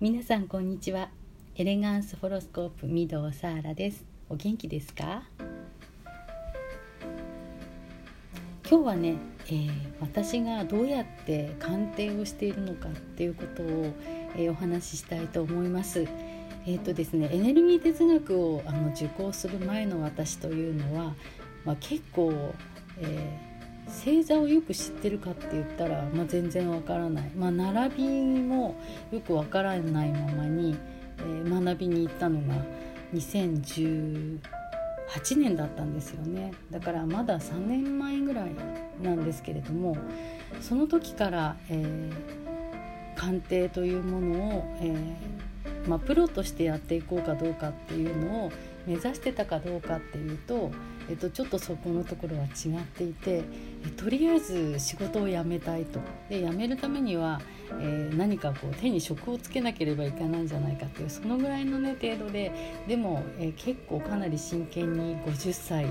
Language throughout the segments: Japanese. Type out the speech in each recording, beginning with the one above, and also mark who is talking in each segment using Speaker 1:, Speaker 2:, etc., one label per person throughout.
Speaker 1: 皆さんこんにちは。エレガンスホロスコープ御堂サーラです。お元気ですか？今日はね、えー、私がどうやって鑑定をしているのかっていうことを、えー、お話ししたいと思います。えっ、ー、とですねエネルギー哲学をあの受講する前の私というのは、まあ、結構、えー星座をよく知ってるかって言ったら、まあ、全然わからない、まあ、並びもよくわからないままに、えー、学びに行ったのが2018年だったんですよね。だからまだ3年前ぐらいなんですけれどもその時から、えー、鑑定というものを、えーまあ、プロとしてやっていこうかどうかっていうのを目指してたかどうかっていうとえっと、ちょっとそこのところは違っていてえとりあえず仕事を辞めたいと。で辞めるためには、えー、何かこう手に職をつけなければいけないんじゃないかっていうそのぐらいのね程度ででも、えー、結構かなり真剣に50歳、え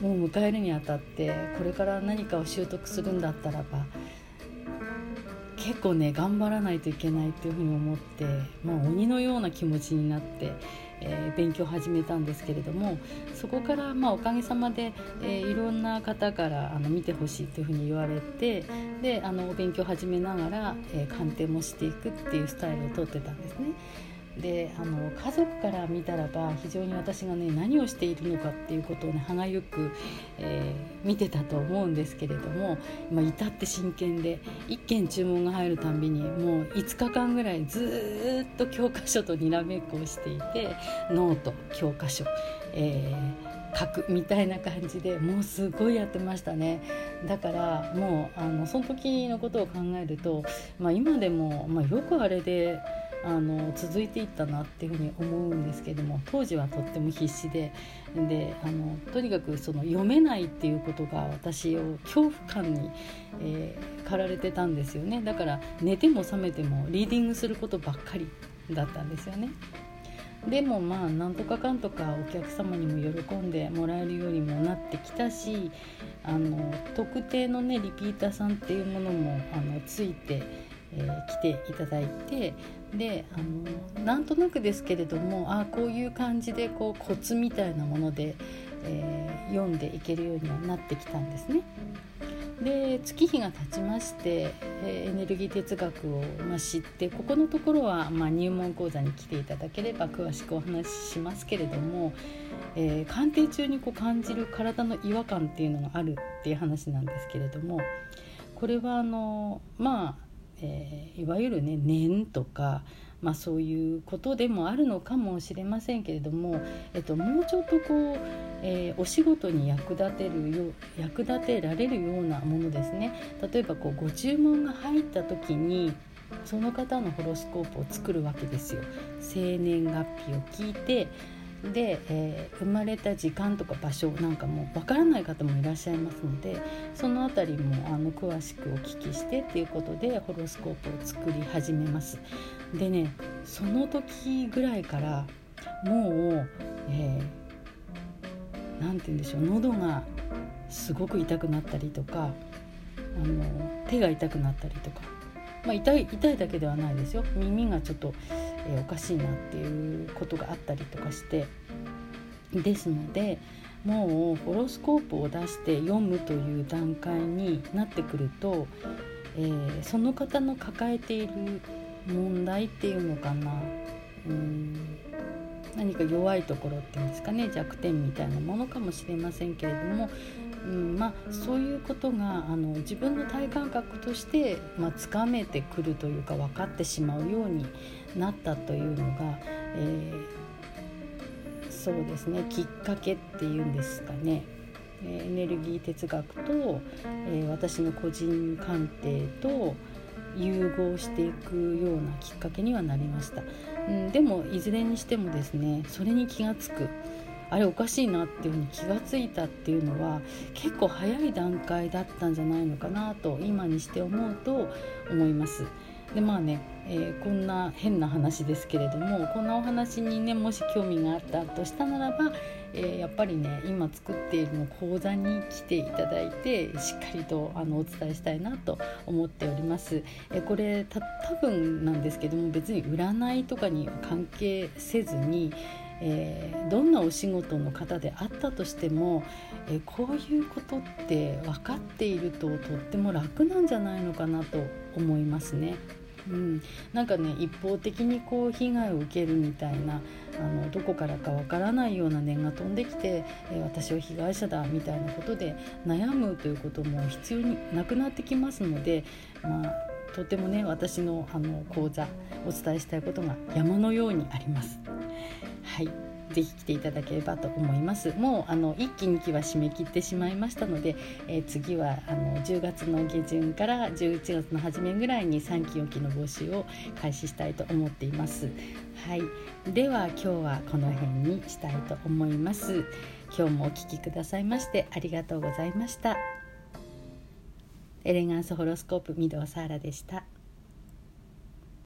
Speaker 1: ー、もう迎えるにあたってこれから何かを習得するんだったらば結構ね頑張らないといけないっていうふうに思って、まあ、鬼のような気持ちになって、えー、勉強を始めたんですけれどもそこから、まあ、おかげさまで、えー、いろんな方からあの見てほしいというふうに言われてであの勉強を始めながら、えー、鑑定もしていくっていうスタイルをとってたんですね。であの家族から見たらば非常に私がね何をしているのかっていうことをね歯がゆく、えー、見てたと思うんですけれども、ま、至って真剣で1件注文が入るたんびにもう5日間ぐらいずっと教科書とにらめっこをしていてノート教科書、えー書くみたいな感じでもうすごいやってましたね。だからもうあのその時のことを考えると、まあ、今でも、まあ、よくあれであの続いていったなっていうふうに思うんですけども当時はとっても必死でであのとにかくその読めないっていうことが私を恐怖感に、えー、駆られてたんですよねだから寝ても覚めてもリーディングすることばっかりだったんですよね。でもまあなんとかかんとかお客様にも喜んでもらえるようにもなってきたしあの特定のねリピーターさんっていうものもあのついてえー、来ていただいてであのなんとなくですけれどもあこういう感じでこうコツみたいなもので、えー、読んでいけるようにはなってきたんですね。で月日が経ちまして、えー、エネルギー哲学を、まあ、知ってここのところは、まあ、入門講座に来ていただければ詳しくお話ししますけれども、えー、鑑定中にこう感じる体の違和感っていうのがあるっていう話なんですけれどもこれはあのまあえー、いわゆるね念とか、まあ、そういうことでもあるのかもしれませんけれども、えっと、もうちょっとこう、えー、お仕事に役立てるよ役立てられるようなものですね例えばこうご注文が入った時にその方のホロスコープを作るわけですよ。生年月日を聞いてで、えー、生まれた時間とか場所なんかもわからない方もいらっしゃいますのでその辺りもあの詳しくお聞きしてっていうことでホロスコープを作り始めます。でねその時ぐらいからもう、えー、て言うんでしょう喉がすごく痛くなったりとかあの手が痛くなったりとか、まあ、痛い痛いだけではないですよ。耳がちょっとえー、おかしいなっていうことがあったりとかして。ですのでもうホロスコープを出して読むという段階になってくると、えー、その方の抱えている問題っていうのかな。うん。何か弱いところっていうんですかね。弱点みたいなものかもしれませんけれどもうんまあ、そういうことがあの自分の体感覚として、まあ、つかめてくるというか分かってしまうようになったというのが、えー、そうですね。きっかけっていうんですかね。エネルギー哲学と、えー、私の個人鑑定と融合していくようなきっかけにはなりました、うん、でもいずれにしてもですねそれに気が付く。あれおかしいなっていうふうに気が付いたっていうのは結構早い段階だったんじゃないのかなと今にして思うと思います。でまあね、えー、こんな変な話ですけれどもこんなお話にねもし興味があったとしたならば、えー、やっぱりね今作っているの講座に来ていただいてしっかりとあのお伝えしたいなと思っております。えー、これた多分なんですけども別に占いとかに関係せずにえー、どんなお仕事の方であったとしても、えー、こういうことって分かっているととっても楽なんじゃないのかなと思いますね。うん、なんかね一方的にこう被害を受けるみたいなあのどこからかわからないような念が飛んできて、えー、私は被害者だみたいなことで悩むということも必要になくなってきますので、まあ、とてもね私のあの講座お伝えしたいことが山のようにあります。はい。ぜひ来ていただければと思います。もうあの1期2期は締め切ってしまいましたので、えー、次はあの10月の下旬から11月の初めぐらいに3期4期の募集を開始したいと思っています。はい。では今日はこの辺にしたいと思います。今日もお聴きくださいましてありがとうございました。エレガンスホロスコープ御堂サーラでした。